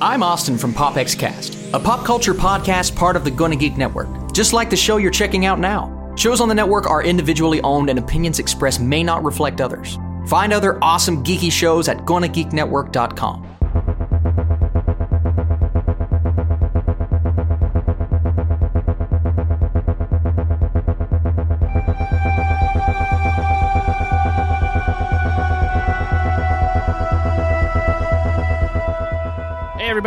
I'm Austin from PopXCast, a pop culture podcast part of the Gonna Geek Network, just like the show you're checking out now. Shows on the network are individually owned and opinions expressed may not reflect others. Find other awesome geeky shows at GonnaGeekNetwork.com.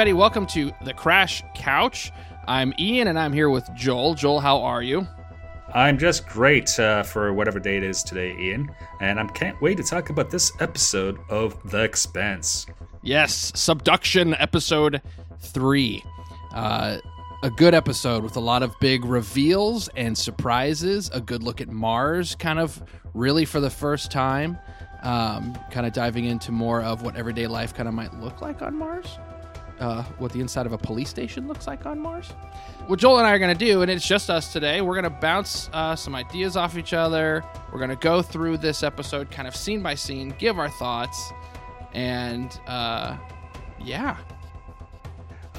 everybody, welcome to the Crash Couch. I'm Ian and I'm here with Joel. Joel, how are you? I'm just great uh, for whatever day it is today, Ian, and I can't wait to talk about this episode of The Expanse. Yes, Subduction episode three. Uh, a good episode with a lot of big reveals and surprises. A good look at Mars, kind of really for the first time. Um, kind of diving into more of what everyday life kind of might look like on Mars. Uh, what the inside of a police station looks like on Mars. What Joel and I are going to do, and it's just us today, we're going to bounce uh, some ideas off each other. We're going to go through this episode kind of scene by scene, give our thoughts, and uh, yeah.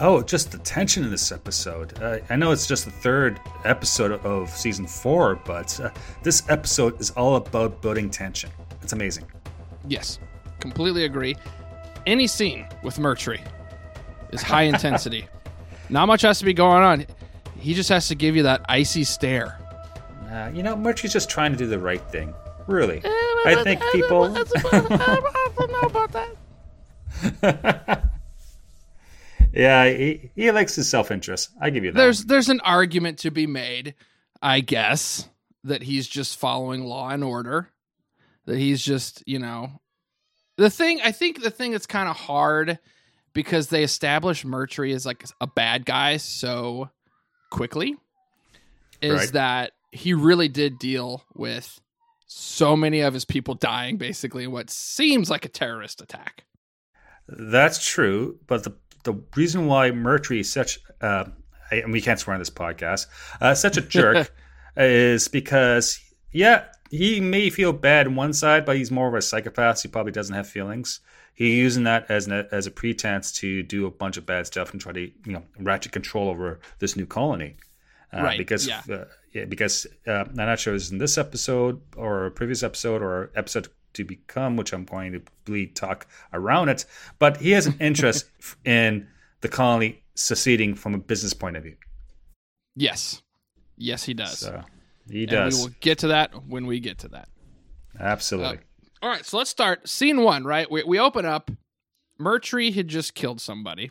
Oh, just the tension in this episode. Uh, I know it's just the third episode of season four, but uh, this episode is all about building tension. It's amazing. Yes, completely agree. Any scene with Murtry is high intensity. Not much has to be going on. He just has to give you that icy stare. Uh, you know, Murtry's just trying to do the right thing. Really. I think people. I don't know about that. yeah, he, he likes his self interest. I give you that. There's there's an argument to be made, I guess, that he's just following law and order. That he's just, you know, the thing. I think the thing that's kind of hard because they establish Murtry as like a bad guy so quickly is Right. that he really did deal with so many of his people dying basically in what seems like a terrorist attack. That's true, but the the reason why Murtry is such uh, I- and we can't swear on this podcast uh, such a jerk is because yeah he may feel bad on one side, but he's more of a psychopath. So he probably doesn't have feelings. He's using that as an, as a pretense to do a bunch of bad stuff and try to you know ratchet control over this new colony. Uh, Right, Because yeah. uh, yeah, because uh, I'm not sure it was in this episode or a previous episode or episode to become, which I'm going to bleed talk around it. But he has an interest in the colony seceding from a business point of view. Yes. Yes, he does. So he and does we will get to that when we get to that. absolutely. All right, so let's start scene one. Right, we we open up. Mercury had just killed somebody,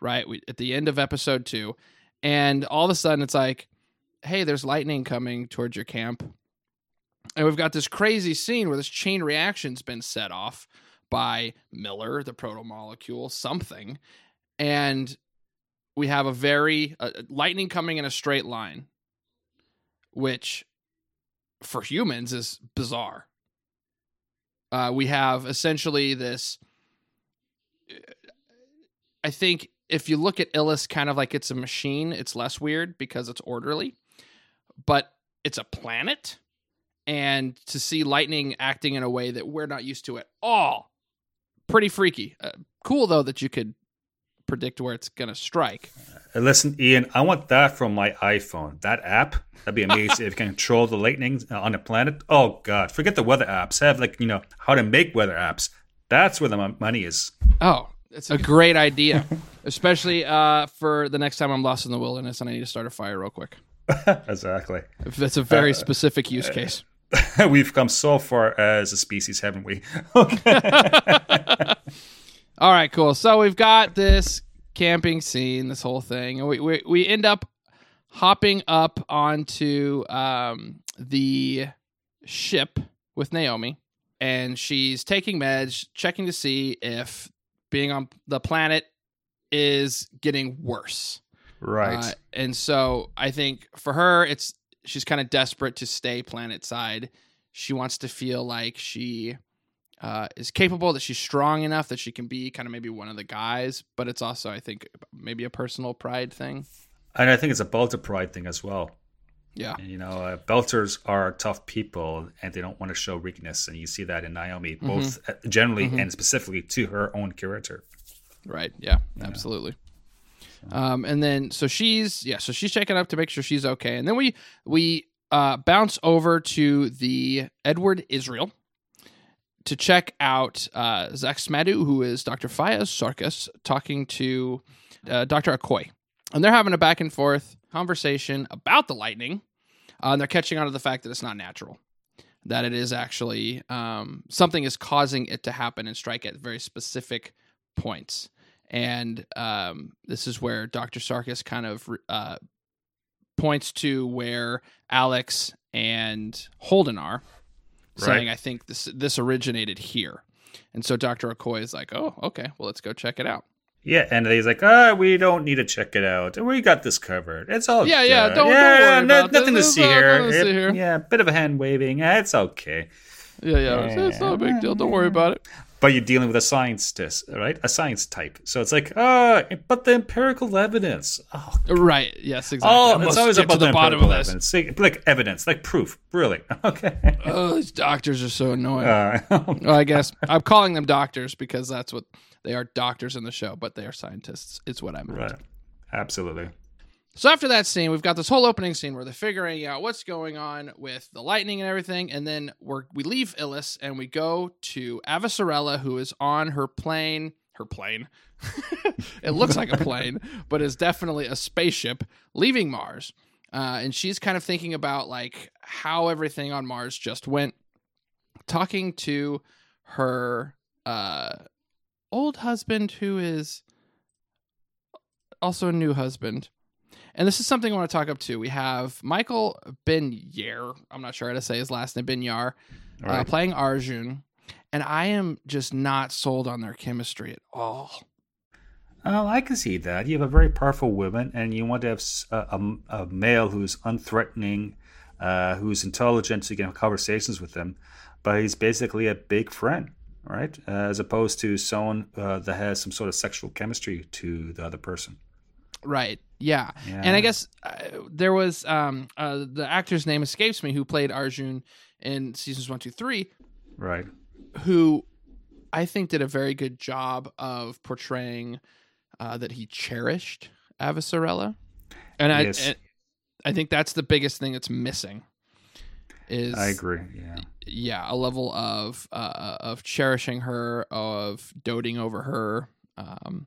right? We, at the end of episode two, and all of a sudden it's like, hey, there's lightning coming towards your camp, and we've got this crazy scene where this chain reaction's been set off by Miller, the proto molecule, something, and we have a very uh, lightning coming in a straight line, which for humans is bizarre. Uh, we have essentially this. I think if you look at Ilus kind of like it's a machine, it's less weird because it's orderly, but it's a planet. And to see lightning acting in a way that we're not used to at all, pretty freaky. Uh, cool though that you could predict where it's going to strike. Uh, Listen, Ian, I want that from my iPhone. That app, that'd be amazing if you can control the lightning on the planet. Oh God, forget the weather apps. Have like you know how to make weather apps. That's where the money is. Oh, it's a great idea, especially uh, for the next time I'm lost in the wilderness and I need to start a fire real quick. exactly. That's a very specific use case. We've come so far as a species, haven't we? All right, cool. So we've got this camping scene, this whole thing, and we we, we end up hopping up onto um, the ship with Naomi, and she's taking meds, checking to see if being on the planet is getting worse. right. Uh, and so I think for her, it's she's kind of desperate to stay planet side. She wants to feel like she uh, is capable, that she's strong enough that she can be kind of maybe one of the guys. But it's also, I think, maybe a personal pride thing. and I think it's a Belter pride thing as well. Yeah. You know, uh, Belters are tough people and they don't want to show weakness. And you see that in Naomi, both uh, generally and specifically to her own character. Right. Yeah. Absolutely. Um, and then so she's yeah, so she's checking up to make sure she's okay, and then we we uh, bounce over to the Edward Israel to check out uh, Zach Smadu, who is Dr. Fayez Sarkis, talking to uh, Dr. Okoye, and they're having a back and forth conversation about the lightning. Uh, and they're catching on to the fact that it's not natural, that it is actually um, something is causing it to happen and strike at very specific points. And um, this is where Dr. Sarkis kind of uh, points to where Alex and Holden are, saying, Right. "I think this this originated here." And so Dr. Okoye is like, "Oh, okay. Well, let's go check it out." Yeah, and he's like, "Ah, we don't need to check it out. We got this covered. It's all Yeah, yeah, don't- don't worry no- about this. nothing to see nothing here. to see here." Yeah, bit of a hand waving. Eh, It's okay. Yeah, yeah. It's, it's not a big deal. Don't worry about it. But you're dealing with a scientist, right? A science type. So it's like, ah, but the empirical evidence. Oh, Right. Yes. Exactly. oh it's always about to the bottom of this. evidence. Like, like evidence, like proof. Really? Okay. Oh, these doctors are so annoying. Uh, well, I guess I'm calling them doctors because that's what they are doctors in the show, but they are scientists. It's what I meant. right. Absolutely. So after that scene, we've got this whole opening scene where they're figuring out what's going on with the lightning and everything, and then we're we leave Ilus and we go to Avasarala, who is on her plane. Her plane. it looks like a plane, but is definitely a spaceship leaving Mars. Uh, and she's kind of thinking about like how everything on Mars just went. Talking to her uh, old husband, who is also a new husband. And this is something I want to talk up to. We have Michael Benyaer. I'm not sure how to say his last name. Ben Yar, uh, playing Arjun, and I am just not sold on their chemistry at all. Oh, I can see that. You have a very powerful woman, and you want to have a male who's unthreatening, uh, who's intelligent, so you can have conversations with him. But he's basically a big friend, right? Uh, as opposed to someone uh, that has some sort of sexual chemistry to the other person. Right. Yeah. Yeah. And I guess uh, there was um, uh, the actor's name escapes me who played Arjun in seasons one, two, three, Right. who I think did a very good job of portraying uh, that he cherished Avasarala, and I and I think that's the biggest thing that's missing. Is I agree. Yeah. yeah, a level of uh, of cherishing her, of doting over her, um,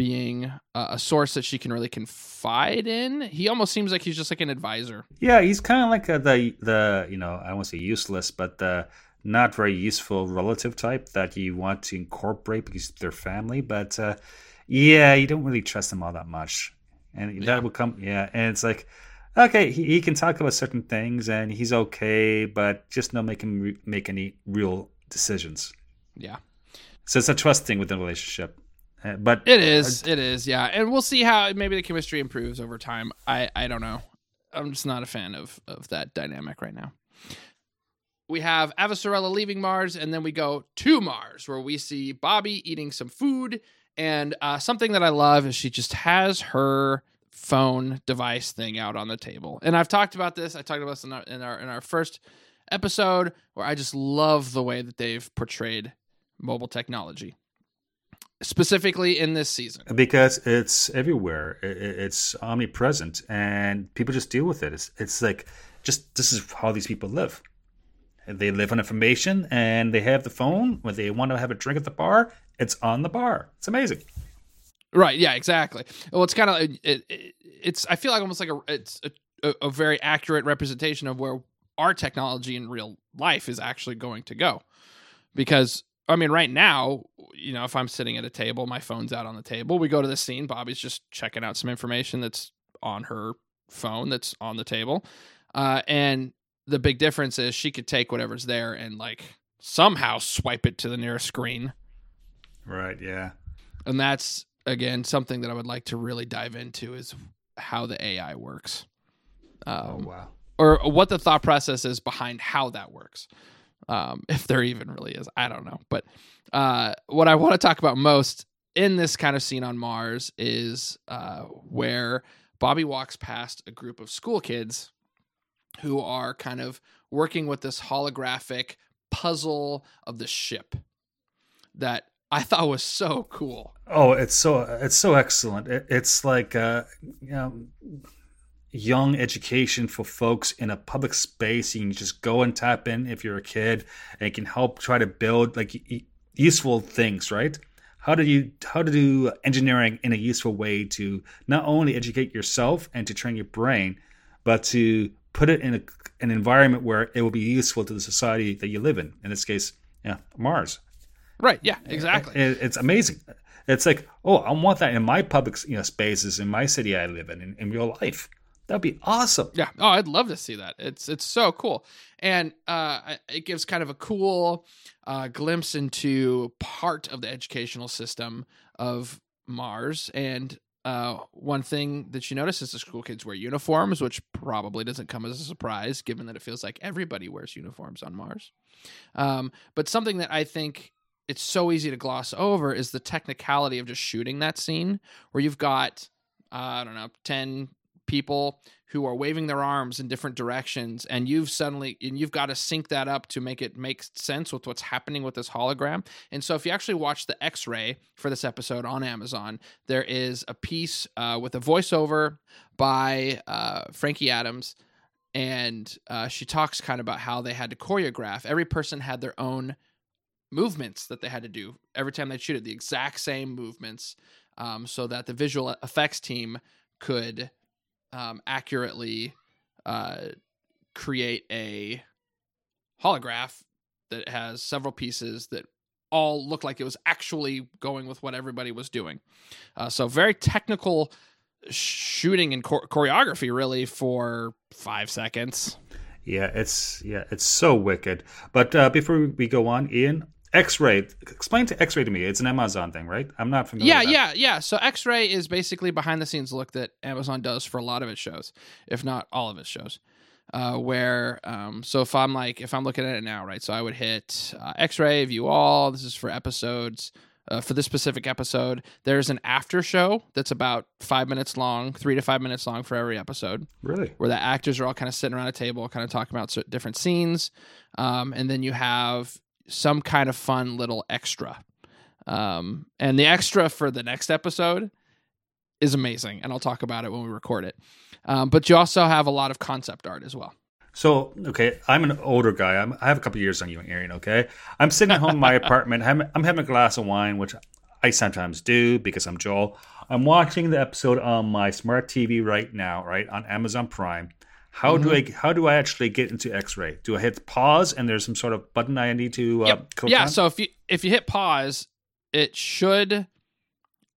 being a, a source that she can really confide in. He almost seems like he's just like an advisor. Yeah, he's kind of like uh the the you know I won't say useless, but the not very useful relative type that you want to incorporate because they're family. But uh, yeah, you don't really trust them all that much, and that will come. Yeah, and it's like okay, he, he can talk about certain things and he's okay, but just not make him re- make any real decisions. Yeah. So it's a trust thing within a relationship. Uh, but It is. It is. Yeah, and we'll see how maybe the chemistry improves over time. I I don't know. I'm just not a fan of of that dynamic right now. We have Avasarala leaving Mars, and then we go to Mars, where we see Bobby eating some food. And uh, something that I love is she just has her phone device thing out on the table. And I've talked about this. I talked about this in our in our, in our first episode, where I just love the way that they've portrayed mobile technology specifically in this season. because it's everywhere it's omnipresent and people just deal with it it's, it's like just this is how these people live they live on information and they have the phone when they want to have a drink at the bar it's on the bar it's amazing Right. Yeah. Exactly. Well, it's kind of it, it, It's. I feel like almost like a. It's a, a very accurate representation of where our technology in real life is actually going to go, because I mean, right now, you know, if I'm sitting at a table, my phone's out on the table. We go to the scene. Bobby's just checking out some information that's on her phone that's on the table, uh, and the big difference is she could take whatever's there and like somehow swipe it to the nearest screen right yeah and that's again something that I would like to really dive into is how the AI works, oh um, wow or what the thought process is behind how that works. Um, if there even really is, I don't know. But uh, what I want to talk about most in this kind of scene on Mars is uh, where Bobby walks past a group of school kids who are kind of working with this holographic puzzle of the ship that I thought was so cool. Oh, it's so it's so excellent. It, it's like uh, you know, young education for folks in a public space. You can just go and tap in if you're a kid, and it can help try to build like useful things, right? How do you how to do engineering in a useful way to not only educate yourself and to train your brain, but to put it in a, an environment where it will be useful to the society that you live in. In this case, yeah, Mars. Right. Yeah. Exactly. It, it's amazing. It's like, oh, I want that in my public you know, spaces in my city I live in, in, in real life. That'd be awesome. Yeah. Oh, I'd love to see that. It's it's so cool, and uh, it gives kind of a cool uh, glimpse into part of the educational system of Mars. And uh, one thing that you notice is the school kids wear uniforms, which probably doesn't come as a surprise, given that it feels like everybody wears uniforms on Mars. Um, but something that I think it's so easy to gloss over is the technicality of just shooting that scene, where you've got uh, I don't know, 10, people who are waving their arms in different directions and you've suddenly and you've got to sync that up to make it make sense with what's happening with this hologram. And so if you actually watch the x-ray for this episode on amazon there is a piece uh, with a voiceover by uh, frankie adams and uh, she talks kind of about how they had to choreograph. Every person had their own movements that they had to do every time they shoot it the exact same movements um, so that the visual effects team could um, accurately uh, create a holograph that has several pieces that all look like it was actually going with what everybody was doing. Uh, so very technical shooting and choreography, really, for five seconds. Yeah, it's yeah, it's so wicked. But uh, before we go on, Ian, X-ray. Explain to X-ray to me. It's an Amazon thing, right? I'm not familiar. Yeah, yeah, yeah. So X-ray is basically behind the scenes look that Amazon does for a lot of its shows, if not all of its shows. Uh, where um, so if I'm like if I'm looking at it now, right? So I would hit uh, X-ray view all. This is for episodes. Uh, for this specific episode, there's an after show that's about five minutes long, three to five minutes long for every episode. Really? Where the actors are all kind of sitting around a table, kind of talking about different scenes. Um, and then you have some kind of fun little extra. Um, and the extra for the next episode is amazing, and I'll talk about it when we record it. Um, but you also have a lot of concept art as well. So, okay, I'm an older guy. I'm, i have a couple years on you, Aaron. Okay, I'm sitting at home in my apartment. I'm, I'm having a glass of wine, which I sometimes do because I'm Joel. I'm watching the episode on my smart TV right now, right on Amazon Prime. How mm-hmm. do I how do I actually get into X-ray? Do I hit pause and there's some sort of button I need to uh, yep. Yeah, on? so if you if you hit pause, it should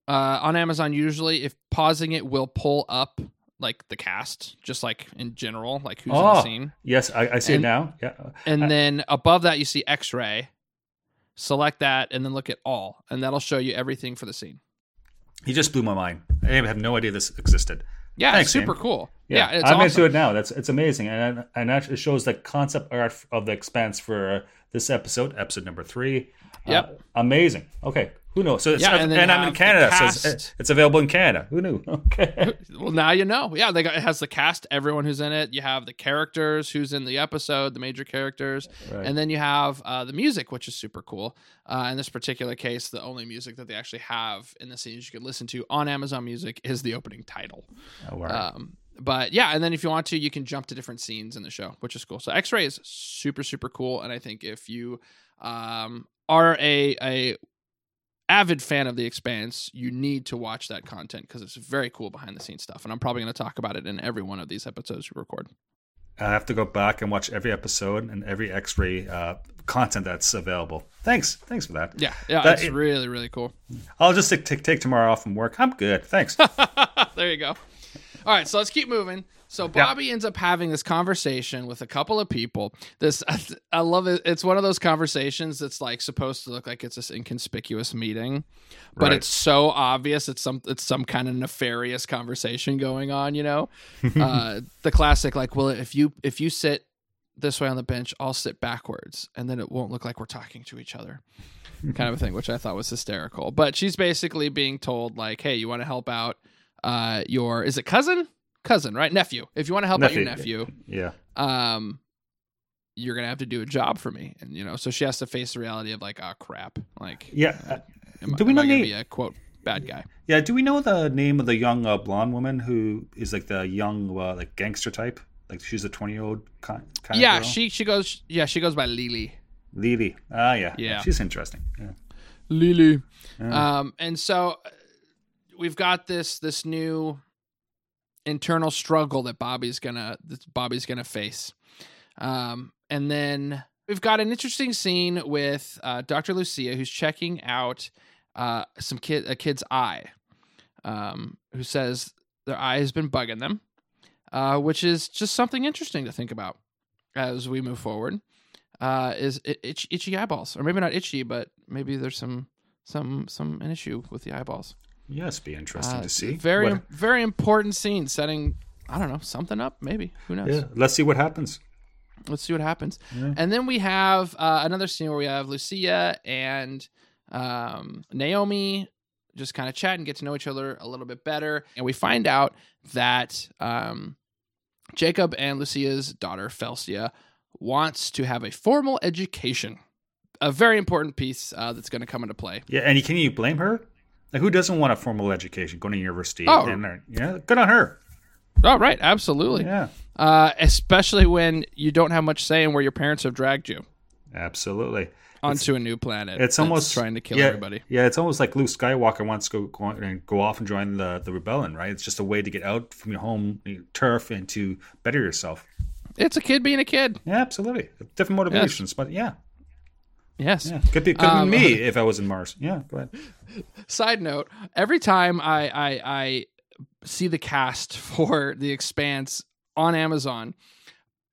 uh, on Amazon usually if pausing it will pull up like the cast, just like in general, like who's oh, in the oh, scene. Yes, I, I see and, it now. Yeah, and I, then above that you see X-ray. Select that and then look at all, and that'll show you everything for the scene. He just blew my mind. I have no idea this existed. Yeah, Thanks, super cool. Yeah, yeah I'm awesome. into it now. That's it's amazing, and and it shows the concept art of the expanse for uh, this episode, episode number three. Yep, uh, amazing. Okay, who knows? So yeah, and, and I'm in Canada, so it's, it's, available in Canada. Who knew? Okay. well, now you know. Yeah, they got, it has the cast, everyone who's in it. You have the characters, who's in the episode, the major characters, right. and then you have uh, the music, which is super cool. Uh, in this particular case, the only music that they actually have in the scenes you can listen to on Amazon Music is the opening title. Oh, wow. Um, but yeah, and then if you want to, you can jump to different scenes in the show, which is cool. So X-Ray is super super cool, and I think if you um, are a a avid fan of the expanse you need to watch that content because it's very cool behind the scenes stuff and i'm probably going to talk about it in every one of these episodes we record. I have to go back and watch every episode and every x-ray uh, content that's available. Thanks. Thanks for that. Yeah yeah that, it's it, really really cool. I'll just take, take, take tomorrow off from work. I'm good. Thanks. There you go. All right so let's keep moving so Bobby ends up having this conversation with a couple of people. This I love it. It's one of those conversations that's like supposed to look like it's this inconspicuous meeting, but right. it's so obvious. It's some it's some kind of nefarious conversation going on. You know, uh, the classic like, well, if you if you sit this way on the bench, I'll sit backwards, and then it won't look like we're talking to each other. kind of a thing, which I thought was hysterical. But she's basically being told like, hey, you want to help out uh, your is it cousin? Cousin, right? Nephew. If you want to help nephew. out your nephew, yeah. Um, you're gonna have to do a job for me, and you know, so she has to face the reality of like, oh crap, like, yeah. Am, Do we am know I gonna the- be a quote bad guy? Yeah, do we know the name of the young uh, blonde woman who is like the young uh, like gangster type? Like she's a twenty year old kind, kind yeah, of girl? she she goes. Yeah, she goes by Lily. Lily. Ah, yeah, Yeah. she's interesting. Yeah. Lily. Yeah. Um, and so uh, we've got this this new internal struggle that Bobby's gonna that Bobby's gonna face. Um, and then we've got an interesting scene with uh, Dr. Lucia, who's checking out uh, some kid a kid's eye, um, who says their eye has been bugging them, uh, which is just something interesting to think about as we move forward. Uh, is it itch, itchy eyeballs, or maybe not itchy, but maybe there's some some some an issue with the eyeballs. Yes, be interesting Uh, to see. Very What- very important scene, setting I don't know something up. Maybe who knows? yeah, let's see what happens. Let's see what happens. Yeah. And then we have uh, another scene where we have Lucia and um, Naomi just kind of chat and get to know each other a little bit better. And we find out that um, Jacob and Lucia's daughter, Felcia, wants to have a formal education. A very important piece uh, that's going to come into play. Yeah, and can you blame her? Like, who doesn't want a formal education, going to university? Oh. and yeah, good on her. Oh, right. Absolutely. Yeah, Uh, especially when you don't have much say in where your parents have dragged you absolutely. onto a new planet. It's almost trying to kill yeah, everybody. Yeah, it's almost like Luke Skywalker wants to go, go and go off and join the the rebellion, right? It's just a way to get out from your home your turf and to better yourself. It's a kid being a kid. Yeah, absolutely. Different motivations, but yeah, Yes. yeah. Could be could Um, been me if I was in Mars. Yeah, go ahead. Side note: Every time I, I I see the cast for The Expanse on Amazon,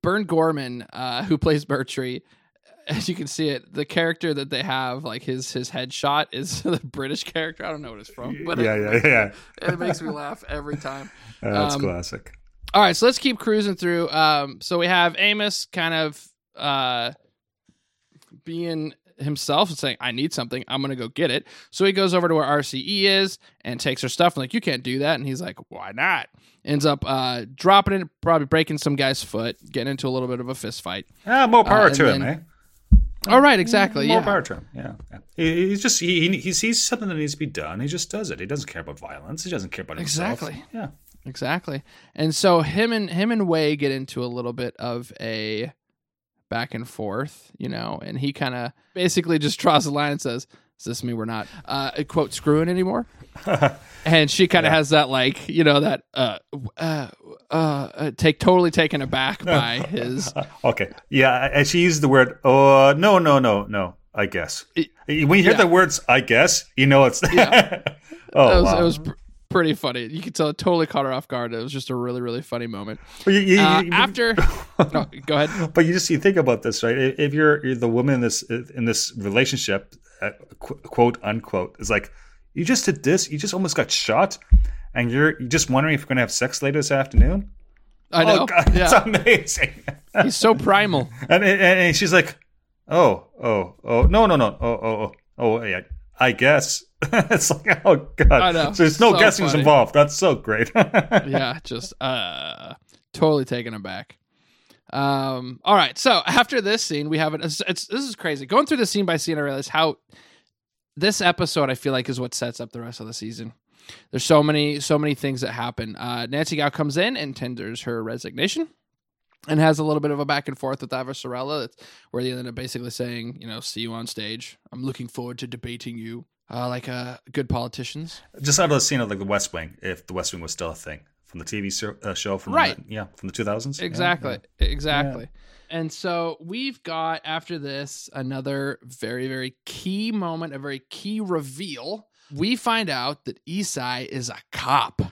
Burn Gorman, uh, who plays Murtry, as you can see it, the character that they have, like his his headshot, is the British character. I don't know what it's from, but yeah, it, yeah, yeah. it makes me laugh every time. That's Um, classic. All right, so let's keep cruising through. Um, so we have Amos kind of uh, being himself and saying, "I need something. I'm gonna go get it." So he goes over to where RCE is and takes her stuff. And like, you can't do that. And he's like, "Why not?" Ends up uh, dropping it, probably breaking some guy's foot, getting into a little bit of a fist fight. Ah, more power and to him, then- eh? All right, exactly. More Yeah, power to him. Yeah. He, he's just he, he he sees something that needs to be done. He just does it. He doesn't care about violence. He doesn't care about himself. Exactly. Yeah. exactly. And so him and him and Wei get into a little bit of a back and forth, you know, and he kind of basically just draws a line and says, "Does this mean we're not uh, quote screwing anymore?" and she kind of has that like, you know, that uh, uh, uh, uh, take totally taken aback by his. Okay. Yeah, and she used the word. Oh no, no, no, no. I guess It- when you hear yeah. the words, I guess you know it's. Yeah. oh it was, wow. it was pretty funny. You could tell it totally caught her off guard. It was just a really really funny moment. You- you- Uh, you- after, no, go ahead. but you just you think about this, right? If you're, you're the woman in this in this relationship, uh, qu- quote unquote, it's like you just did this. You just almost got shot, and you're, you're just wondering if you're gonna have sex later this afternoon. I know. Oh God, it's amazing. he's so primal. and, and and she's like, oh oh oh no no no oh oh oh oh yeah. I guess it's like oh god. So there's no So guessings funny. involved. That's so great. yeah, just uh totally taken aback. Um all right. So after this scene, we have it it's, it's this is crazy. Going through the scene by scene I realize how this episode I feel like is what sets up the rest of the season. There's so many so many things that happen. Uh Nancy Gao comes in and tenders her resignation and has a little bit of a back and forth with Avasarala that's where they end up basically saying, you know, see you on stage. I'm looking forward to debating you. Uh, like uh, good politicians. Just out of the scene of like the West Wing, if the West Wing was still a thing from the TV uh, show from Right. the, yeah from the 2000s. Yeah, Exactly. yeah. Exactly. And so we've got after this another very, very key moment, a very key reveal. We find out that Esai is a cop.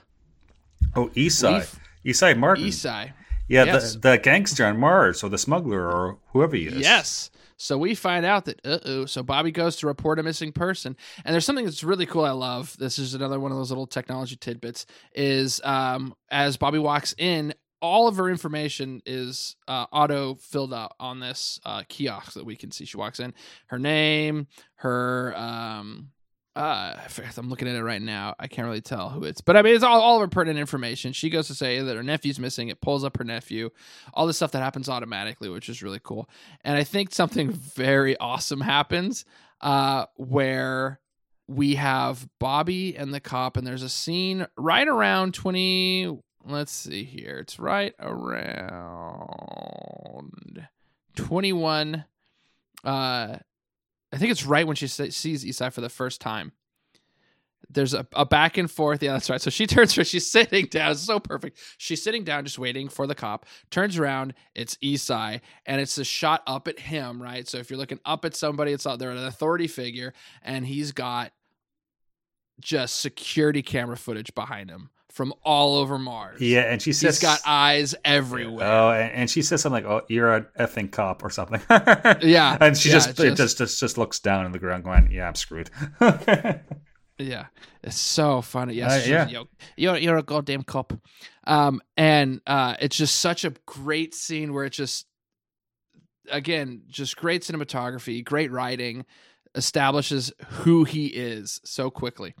Oh, Eastside, Eastside Martin. Esai. Yeah, yes. the, the gangster on Mars or the smuggler or whoever he is. Yes. So we find out that uh oh. So Bobby goes to report a missing person, and there's something that's really cool. I love. This is another one of those little technology tidbits. Is um as Bobby walks in, all of her information is uh, auto filled out on this uh, kiosk that we can see. She walks in, her name, her um. Uh, I'm looking at it right now. I can't really tell who it's, but I mean, it's all, all of her pertinent information. She goes to say that her nephew's missing. It pulls up her nephew, all this stuff that happens automatically, which is really cool. And I think something very awesome happens uh, where we have Bobby and the cop, and there's a scene right around 20. Let's see here. It's right around 21. Uh, I think it's right when she sees Esai for the first time. There's a, a back and forth. Yeah, that's right. So she turns her, she's sitting down. It's so perfect. She's sitting down, just waiting for the cop. Turns around, it's Esai, and it's a shot up at him, right? So if you're looking up at somebody, it's uh, out there, an authority figure, and he's got just security camera footage behind him from all over Mars. Yeah, and she says He's got eyes everywhere. Oh, and, and she says something like, "Oh, you're an effing cop" or something. Yeah, and she yeah, just, just- just just just looks down on the ground, going, "Yeah, I'm screwed." Yeah, it's so funny. Yes, Uh, yeah. yo, you're you're a goddamn cop. Um, and uh, it's just such a great scene where it just, again, just great cinematography, great writing, establishes who he is so quickly,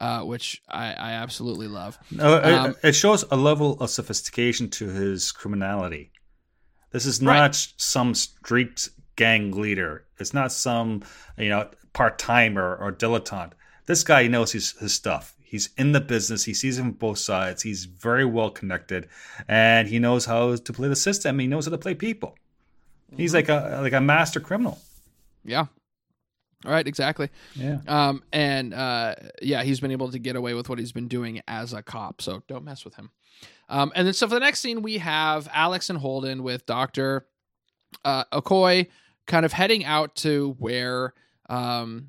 uh, which I, I absolutely love. No, it- Um, it shows a level of sophistication to his criminality. This is not Right. some street gang leader. It's not some you know part timer or dilettante. This guy knows his, his stuff. He's in the business. He sees it from both sides. He's very well connected, and he knows how to play the system. He knows how to play people. He's like a like a master criminal. Yeah. All right, exactly. Yeah. Um, and uh, yeah, he's been able to get away with what he's been doing as a cop. So don't mess with him. Um, and then so for the next scene, we have Alex and Holden with Doctor uh, Okoye kind of heading out to where um,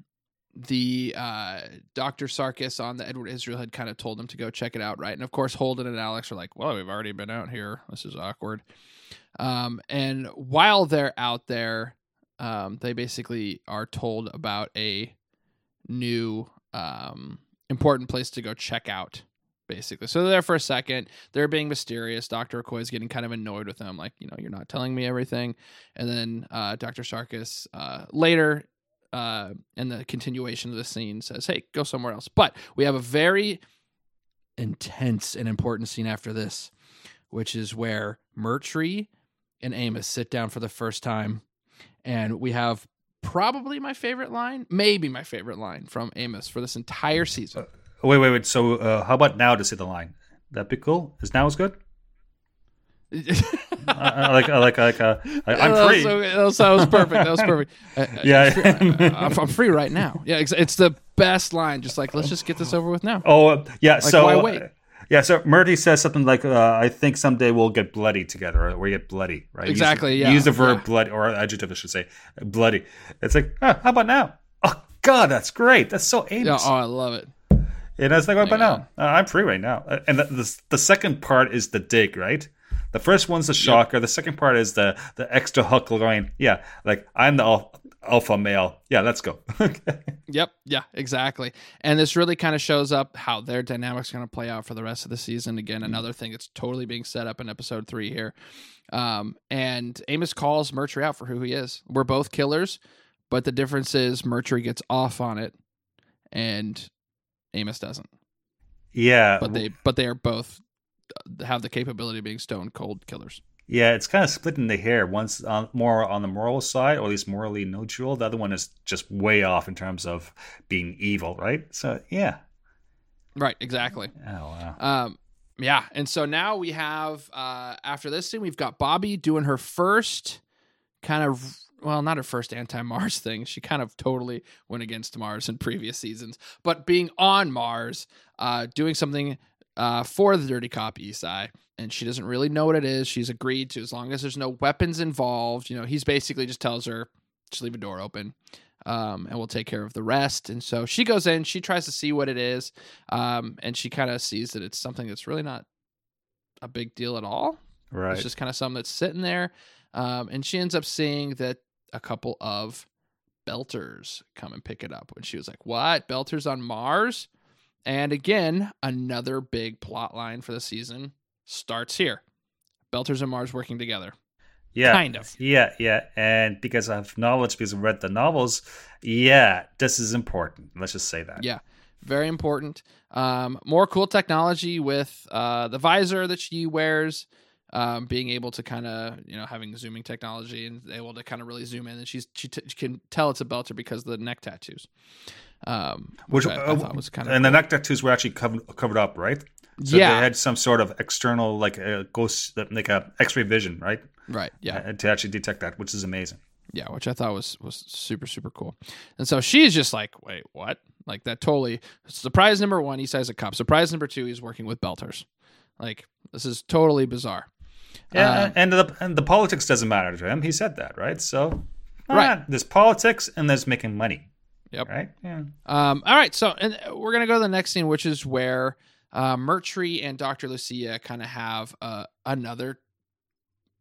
the uh, Doctor Sarkis on the Edward Israel had kind of told them to go check it out, right? And of course, Holden and Alex are like, "Well, we've already been out here. This is awkward." Um, and while they're out there, um, they basically are told about a new um, important place to go check out basically. So they're there for a second. They're being mysterious. Dr is getting kind of annoyed with them like you know you're not telling me everything. And then uh, dr sarkis uh, later uh, in the continuation of the scene says hey go somewhere else. But we have a very intense and important scene after this which is where Murtry and Amos sit down for the first time and we have probably my favorite line, maybe my favorite line from Amos for this entire season. Wait, wait, wait. So, uh, how about now to say the line? That'd be cool. Is now as good? I, I like, I like, I like. Uh, I, I'm free. so- that, was, perfect. That was perfect. Uh, uh, Yeah. I'm free, I- I'm, I'm free right now. Yeah, it's, it's the best line. Just like let's just get this over with now. Oh, uh, yeah. so, why wait? Yeah. So, Murtry says something like, uh, "I think someday we'll get bloody together, or we get bloody." Right? Use- Exactly, yeah, Use the verb yeah. "bloody" or adjective, I should say, bloody. It's like, huh, how about now? Oh God, that's great. That's so Yeah, oh, I love it. And I was like, what about now? Uh, I'm free right now. Uh, And the, the the second part is the dig, right? The first one's the shocker. The second part is the the extra huckle going. Yeah, like I'm the alpha male. Yeah, let's go. Yep. Yeah, exactly. And this really kind of shows up how their dynamics going to play out for the rest of the season. Again, another thing that's totally being set up in episode three here. Um, and Amos calls Murtry out for who he is. We're both killers, but the difference is Murtry gets off on it and Amos doesn't. yeah, But they but they are both uh, have the capability of being stone cold killers. Yeah. It's kind of splitting the hair. One's on, more on the moral side, or at least morally neutral. The other one is just way off in terms of being evil, right? So yeah. Right, exactly. Oh wow. Um, yeah, and so now we have uh, after this scene, we've got Bobby doing her first kind of well, not her first anti-Mars thing. She kind of totally went against Mars in previous seasons, but being on Mars, uh, doing something uh, for the dirty cop Esai, and she doesn't really know what it is. She's agreed to as long as there's no weapons involved. You know, he's basically just tells her just leave a door open. Um, and we'll take care of the rest. And so she goes in, she tries to see what it is, um, and she kind of sees that it's something that's really not a big deal at all. Right. It's just kind of something that's sitting there. Um, and she ends up seeing that a couple of belters come and pick it up. And she was like, What? Belters on Mars? And again, another big plot line for the season starts here. Belters and Mars working together. yeah. Kind of. Yeah, yeah. And because I have knowledge, because I've read the novels, yeah, this is important. Let's just say that. Yeah, very important. Um, more cool technology with uh, the visor that she wears. um, being able to kind of you know having zooming technology and able to kind of really zoom in, and she's she, t- she can tell it's a belter because of the neck tattoos, um, which, Which I, I uh, thought was kind of and the neck tattoos were actually covered covered up, right? So Yeah. they had some sort of external, like a ghost, like a X-ray vision, right? right, yeah, Uh, to actually detect that, which is amazing. yeah, which I thought was was super super cool. And so she's just like, wait, what? Like that totally surprise number one. He says a cop. Surprise number two. He's working with belters. Like this is totally bizarre. Yeah, Um, and the and the politics doesn't matter to him. He said that, right? So, Right. ah, there's politics and there's making money. Yep. Right. Yeah. Um, all right, so and we're gonna go to the next scene, which is where uh, Murtry and Doctor Lucia kind of have uh, another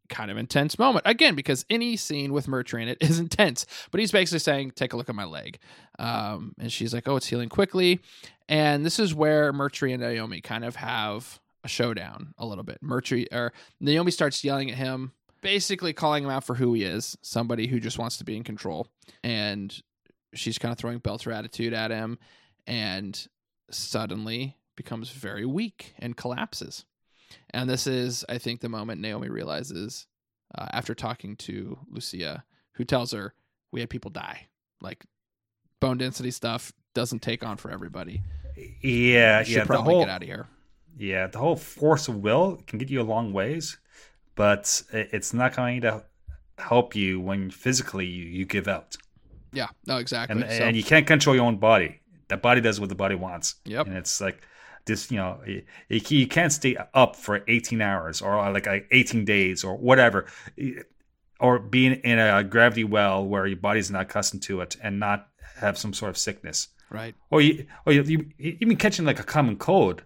kind of intense moment again because any scene with Murtry in it is intense. But he's basically saying, "Take a look at my leg," um, and she's like, "Oh, it's healing quickly." And this is where Murtry and Naomi kind of have a showdown a little bit. Murtry or Naomi starts yelling at him, basically calling him out for who he is, somebody who just wants to be in control, and she's kind of throwing belter attitude at him and suddenly becomes very weak and collapses and this is i think the moment naomi realizes uh, after talking to lucia who tells her we had people die like bone density stuff doesn't take on for everybody Yeah. Yeah. The probably whole get out of here yeah the whole force of will can get you a long ways, but it's not going to help you when physically you, you give out, yeah no exactly and so, and you can't control your own body. The body does what the body wants. Yep. And it's like this, you know, you, you can't stay up for 18 hours or like, like 18 days or whatever, or being in a gravity well where your body's not accustomed to it and not have some sort of sickness. right Or you, or you, you even catching like a common cold.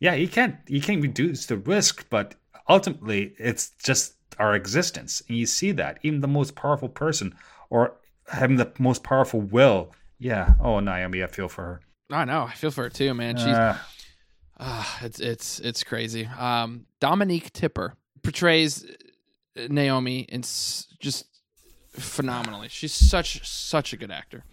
Yeah, you can't you can't reduce the risk, but ultimately it's just our existence, and you see that even the most powerful person or having the most powerful will. Yeah. Oh, Naomi, I feel for her. i know i feel for her too man she's Uh, Ah, it's it's it's crazy. Um, Dominique Tipper portrays uh, Naomi in s- just phenomenally. She's such such a good actor.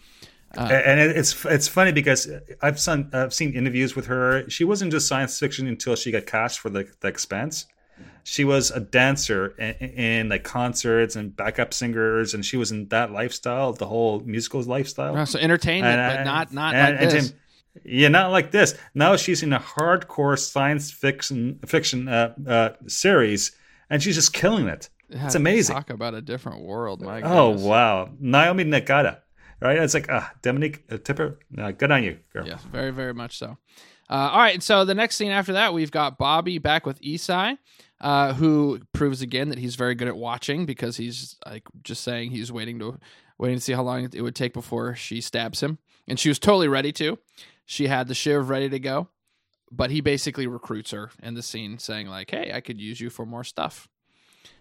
and it's it's funny because I've seen I've seen interviews with her. She wasn't just science fiction until she got cast for the the Expanse. She was a dancer in, in like concerts and backup singers, and she was in that lifestyle, the whole musical lifestyle. Uh, so entertainment, And- but not not and- like and this. Yeah, not like this. Now she's in a hardcore science fiction fiction uh, uh, series, and she's just killing it. It's amazing. Talk about a different world, my Oh wow, Naomi Nagata, right? It's like ah, Dominique uh, Tipper. Uh, good on you, girl. Yes, very, very much so. Uh, all right, so the next scene after that, we've got Bobby back with Esai, uh, who proves again that he's very good at watching because he's like just saying he's waiting to waiting to see how long it would take before she stabs him, and she was totally ready to. She had the shiv ready to go, but he basically recruits her in the scene, saying like, "Hey, I could use you for more stuff."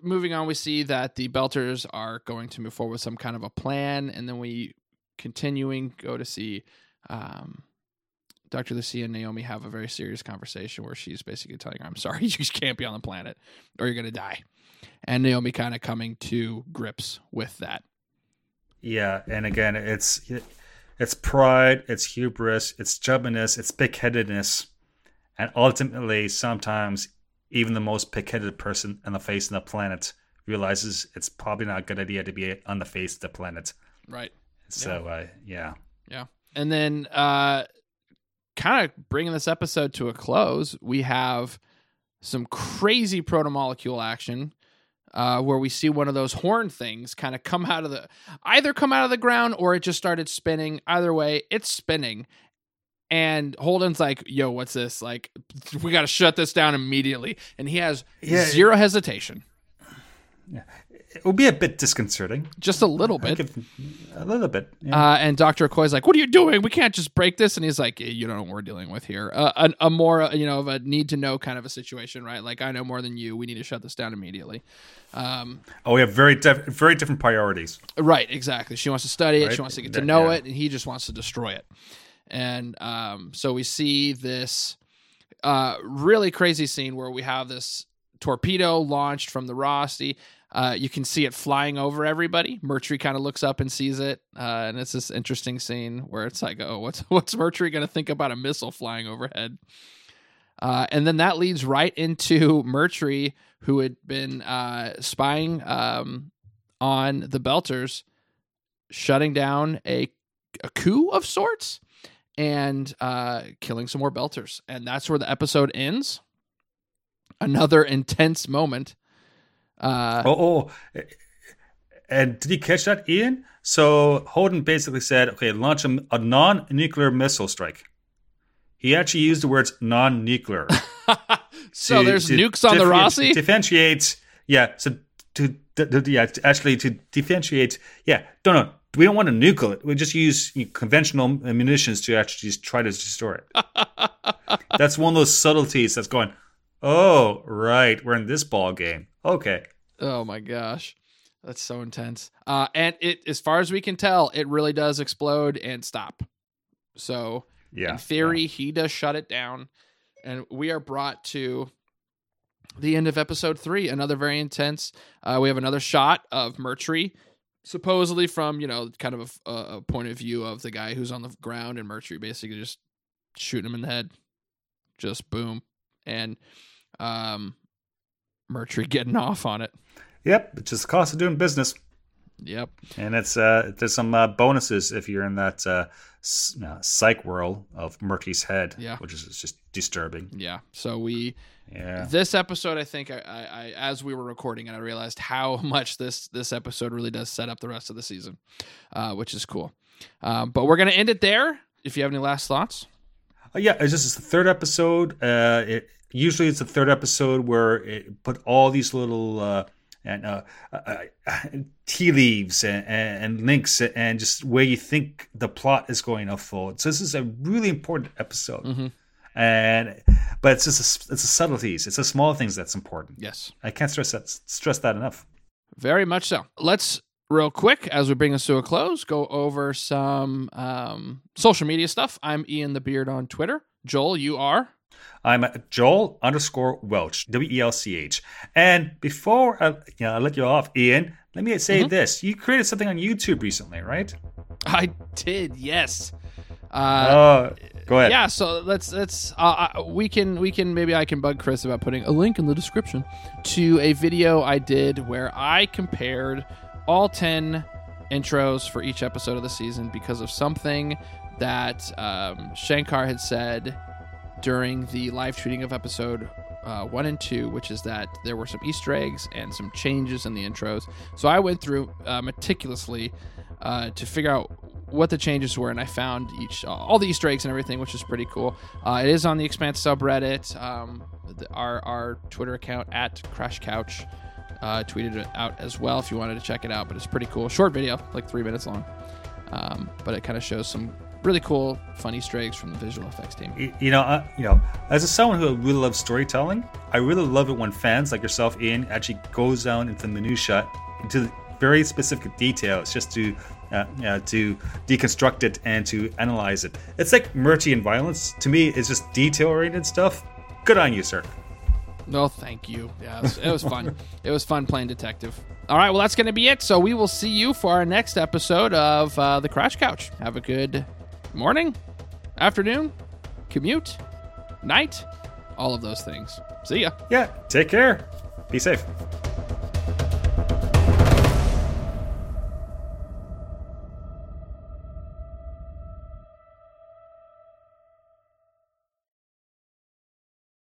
Moving on, we see that the Belters are going to move forward with some kind of a plan, and then we continuing go to see um, Dr. Lucia and Naomi have a very serious conversation where she's basically telling her, I'm sorry, you just can't be on the planet or you're going to die. And Naomi kind of coming to grips with that. Yeah, and again, it's it's pride, it's hubris, it's stubbornness, it's pig-headedness, and ultimately, sometimes even the most pig-headed person on the face of the planet realizes it's probably not a good idea to be on the face of the planet. Right. So, uh, yeah. And then, uh, kind of bringing this episode to a close, we have some crazy protomolecule action. Uh, where we see one of those horn things kind of come out of the either come out of the ground or it just started spinning. Either way, it's spinning. And Holden's like, yo, what's this? Like, we got to shut this down immediately. And he has Yeah. zero hesitation, It would be a bit disconcerting. just a little bit. a little bit. Yeah. Uh, and Dr. Okoye's like, what are you doing? We can't just break this. And he's like, you don't know what we're dealing with here. Uh, a, a more, uh, you know, of a need to know kind of a situation, right? Like, I know more than you. We need to shut this down immediately. Um, oh, we have very diff- very different priorities. Right, exactly. She wants to study it. Right. She wants to get to know yeah. it, and he just wants to destroy it. And um, so we see this uh, really crazy scene where we have this torpedo launched from the Roci. Uh, you can see it flying over everybody. Murtry kind of looks up and sees it, uh, and it's this interesting scene where it's like, "Oh, what's what's Murtry going to think about a missile flying overhead?" Uh, and then that leads right into Murtry, who had been uh, spying um, on the Belters, shutting down a, a coup of sorts and uh, killing some more Belters. And that's where the episode ends. Another intense moment. Uh, oh, oh, and did he catch that, Ian? So Holden basically said, okay, launch a, a non nuclear missile strike. He actually used the words non nuclear. so to, there's to nukes on the Roci? Differentiate, yeah. So to, to, yeah, to actually to differentiate, yeah, don't know. We don't want to nuke it. We just use conventional munitions to actually just try to destroy it. that's one of those subtleties that's going, oh, right, we're in this ball game. Okay. Oh my gosh. That's so intense. Uh, and it, as far as we can tell, it really does explode and stop. So, yeah, in theory, yeah. he does shut it down, and we are brought to the end of episode three. Another very intense. Uh, we have another shot of Murtry, supposedly from you know kind of a, a, point of view of the guy who's on the ground, and Murtry basically just shooting him in the head, just boom, and um, Murtry getting off on it. Yep, it's just the cost of doing business. Yep, and it's uh, there's some uh, bonuses if you're in that uh, uh, psych world of Murtry's head, yeah, which is just disturbing. Yeah, so we, yeah, this episode, I think, I, I, I as we were recording it, I realized how much this this episode really does set up the rest of the season, uh, which is cool. Um, but we're gonna end it there. If you have any last thoughts, uh, yeah, it's just the third episode. Uh, it usually it's the third episode where it put all these little uh, and uh, uh, uh, tea leaves and, and, links and just where you think the plot is going to unfold. So this is a really important episode. Mm-hmm. And but it's just a, it's the subtleties, it's the small things that's important. Yes, I can't stress that stress that enough. Very much so. Let's real quick as we bring us to a close go over some um, social media stuff. I'm Ian the Beard on Twitter. Joel, you are. I'm Joel underscore Welch, W E L C H. And before I, you know, I let you off, Ian, let me say mm-hmm. this. You created something on YouTube recently, right? I did, yes. Uh, oh, go ahead. Yeah, so let's let's uh, uh, we can we can maybe I can bug Chris about putting a link in the description to a video I did where I compared all ten intros for each episode of the season because of something that um, Shankar had said during the live tweeting of episode uh, one and two, which is that there were some Easter eggs and some changes in the intros. So I went through uh, meticulously uh, to figure out what the changes were, and I found each all the Easter eggs and everything, which is pretty cool. Uh, it is on the Expanse subreddit. Um, the, our our Twitter account at Crash Couch uh, tweeted it out as well if you wanted to check it out. But it's pretty cool, short video, like three minutes long. Um, but it kind of shows some really cool, funny eggs from the visual effects team. You know, uh, you know, as a someone who really loves storytelling, I really love it when fans like yourself, Ian, actually goes down into the minutia, into very specific details, just to uh, uh, to deconstruct it and to analyze it. It's like Murtry and Violence. To me, it's just detail oriented stuff. Good on you, sir. No, thank you. Yeah, it was, it was fun. it was fun playing detective. All right, well, that's going to be it. So we will see you for our next episode of uh, the Crash Couch. Have a good morning, afternoon, commute, night, all of those things. See ya. Yeah, take care. Be safe.